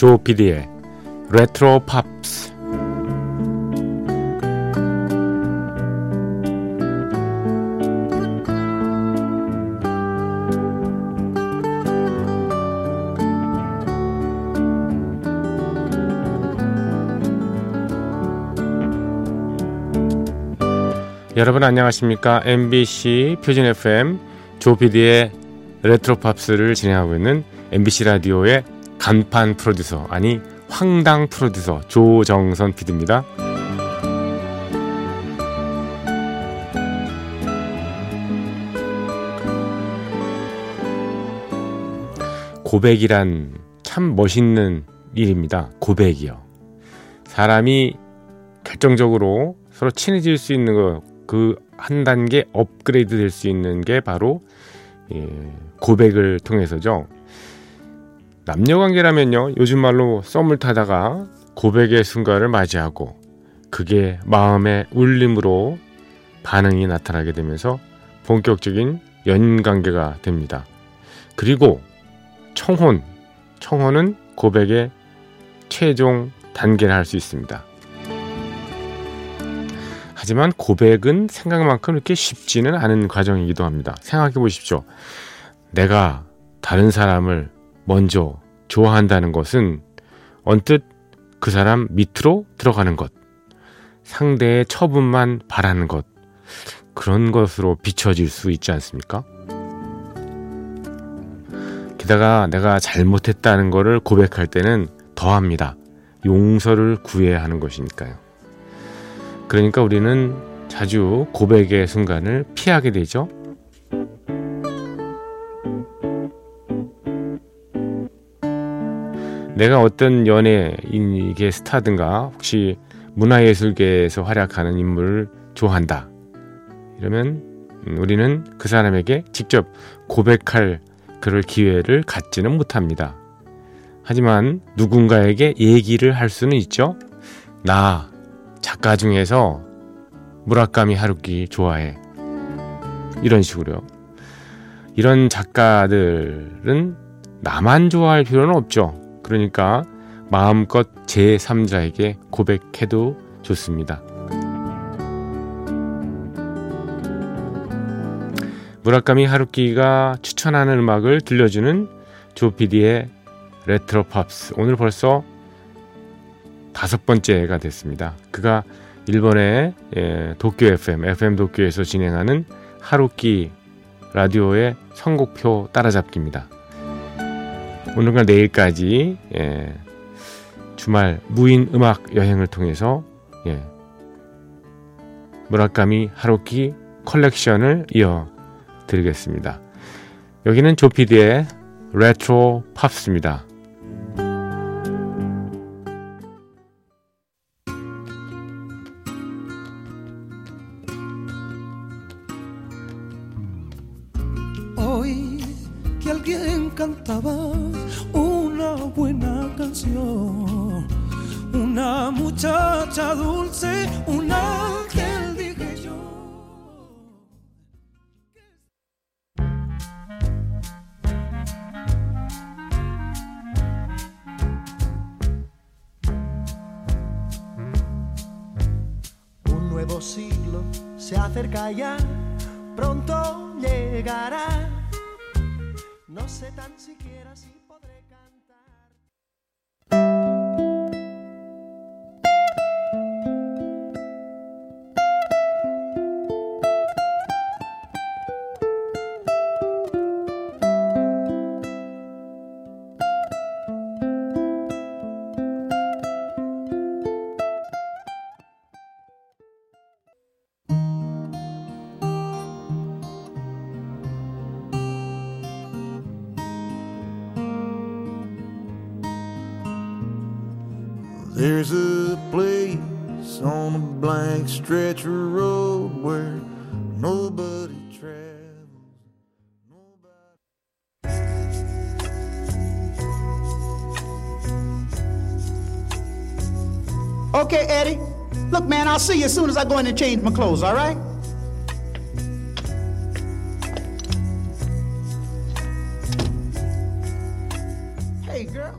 조 PD의 레트로 팝스. 여러분 안녕하십니까? MBC 표준 FM 조 PD의 레트로 팝스를 진행하고 있는 MBC 라디오의 간판 프로듀서 아니 황당 프로듀서 조정선 PD입니다. 고백이란 참 멋있는 일입니다. 고백이요. 사람이 결정적으로 서로 친해질 수 있는 거, 그 한 단계 업그레이드 될 수 있는 게 바로 예, 고백을 통해서죠. 남녀 관계라면요. 요즘 말로 썸을 타다가 고백의 순간을 맞이하고 그게 마음의 울림으로 반응이 나타나게 되면서 본격적인 연 관계가 됩니다. 그리고 청혼, 청혼은 고백의 최종 단계를 할 수 있습니다. 하지만 고백은 생각만큼 이렇게 쉽지는 않은 과정이기도 합니다. 생각해 보십시오. 내가 다른 사람을 먼저 좋아한다는 것은 언뜻 그 사람 밑으로 들어가는 것, 상대의 처분만 바라는 것, 그런 것으로 비춰질 수 있지 않습니까? 게다가 내가 잘못했다는 것을 고백할 때는 더합니다. 용서를 구해야 하는 것이니까요. 그러니까 우리는 자주 고백의 순간을 피하게 되죠. 내가 어떤 연예인에게 스타든가 혹시 문화예술계에서 활약하는 인물을 좋아한다. 이러면 우리는 그 사람에게 직접 고백할 그럴 기회를 갖지는 못합니다. 하지만 누군가에게 얘기를 할 수는 있죠. 나 작가 중에서 무라카미 하루키 좋아해. 이런 식으로요. 이런 작가들은 나만 좋아할 필요는 없죠. 그러니까 마음껏 제3자에게 고백해도 좋습니다. 무라카미 하루키가 추천하는 음악을 들려주는 조PD의 레트로 팝스. 오늘 벌써 다섯 번째가 됐습니다. 그가 일본의 예, 도쿄 FM, FM 도쿄에서 진행하는 하루키 라디오의 선곡표 따라잡기입니다. 오늘과 내일까지 예, 주말 무인 음악 여행을 통해서 예, 무라카미 하루키 컬렉션을 이어 드리겠습니다. 여기는 조피디의 레트로 팝스입니다. alguien cantaba una buena canción. Una muchacha dulce, un ángel, dije yo. Un nuevo siglo se acerca ya, pronto llegará no sé tan siquiera There's a place on a blank stretch of road where nobody travels. Nobody... Okay, Eddie. Look, man, I'll see you as soon as I go in and change my clothes, all right? Hey, girl.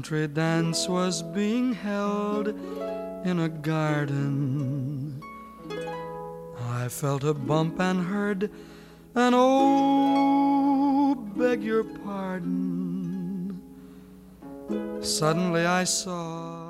Country dance was being held in a garden. I felt a bump and heard an oh, beg your pardon. Suddenly I saw.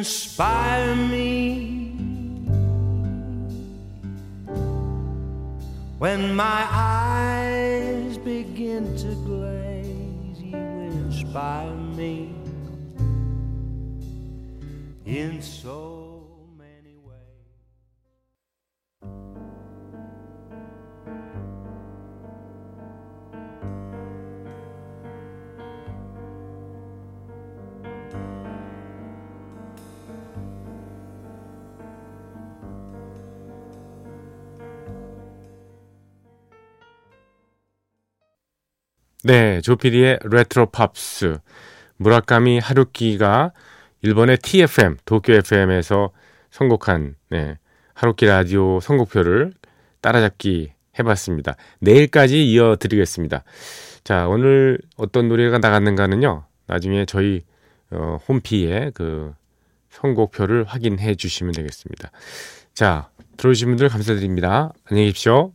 Inspire me when my eyes begin to glaze. You inspire me in so 네, 조PD의 레트로 팝스. 무라카미 하루키가 일본의 TFM, 도쿄 FM에서 선곡한 네, 하루키 라디오 선곡표를 따라잡기 해봤습니다. 내일까지 이어드리겠습니다. 자, 오늘 어떤 노래가 나갔는가는요, 나중에 저희 어, 홈피에 그 선곡표를 확인해 주시면 되겠습니다. 자, 들어주신 분들 감사드립니다. 안녕히 계십시오.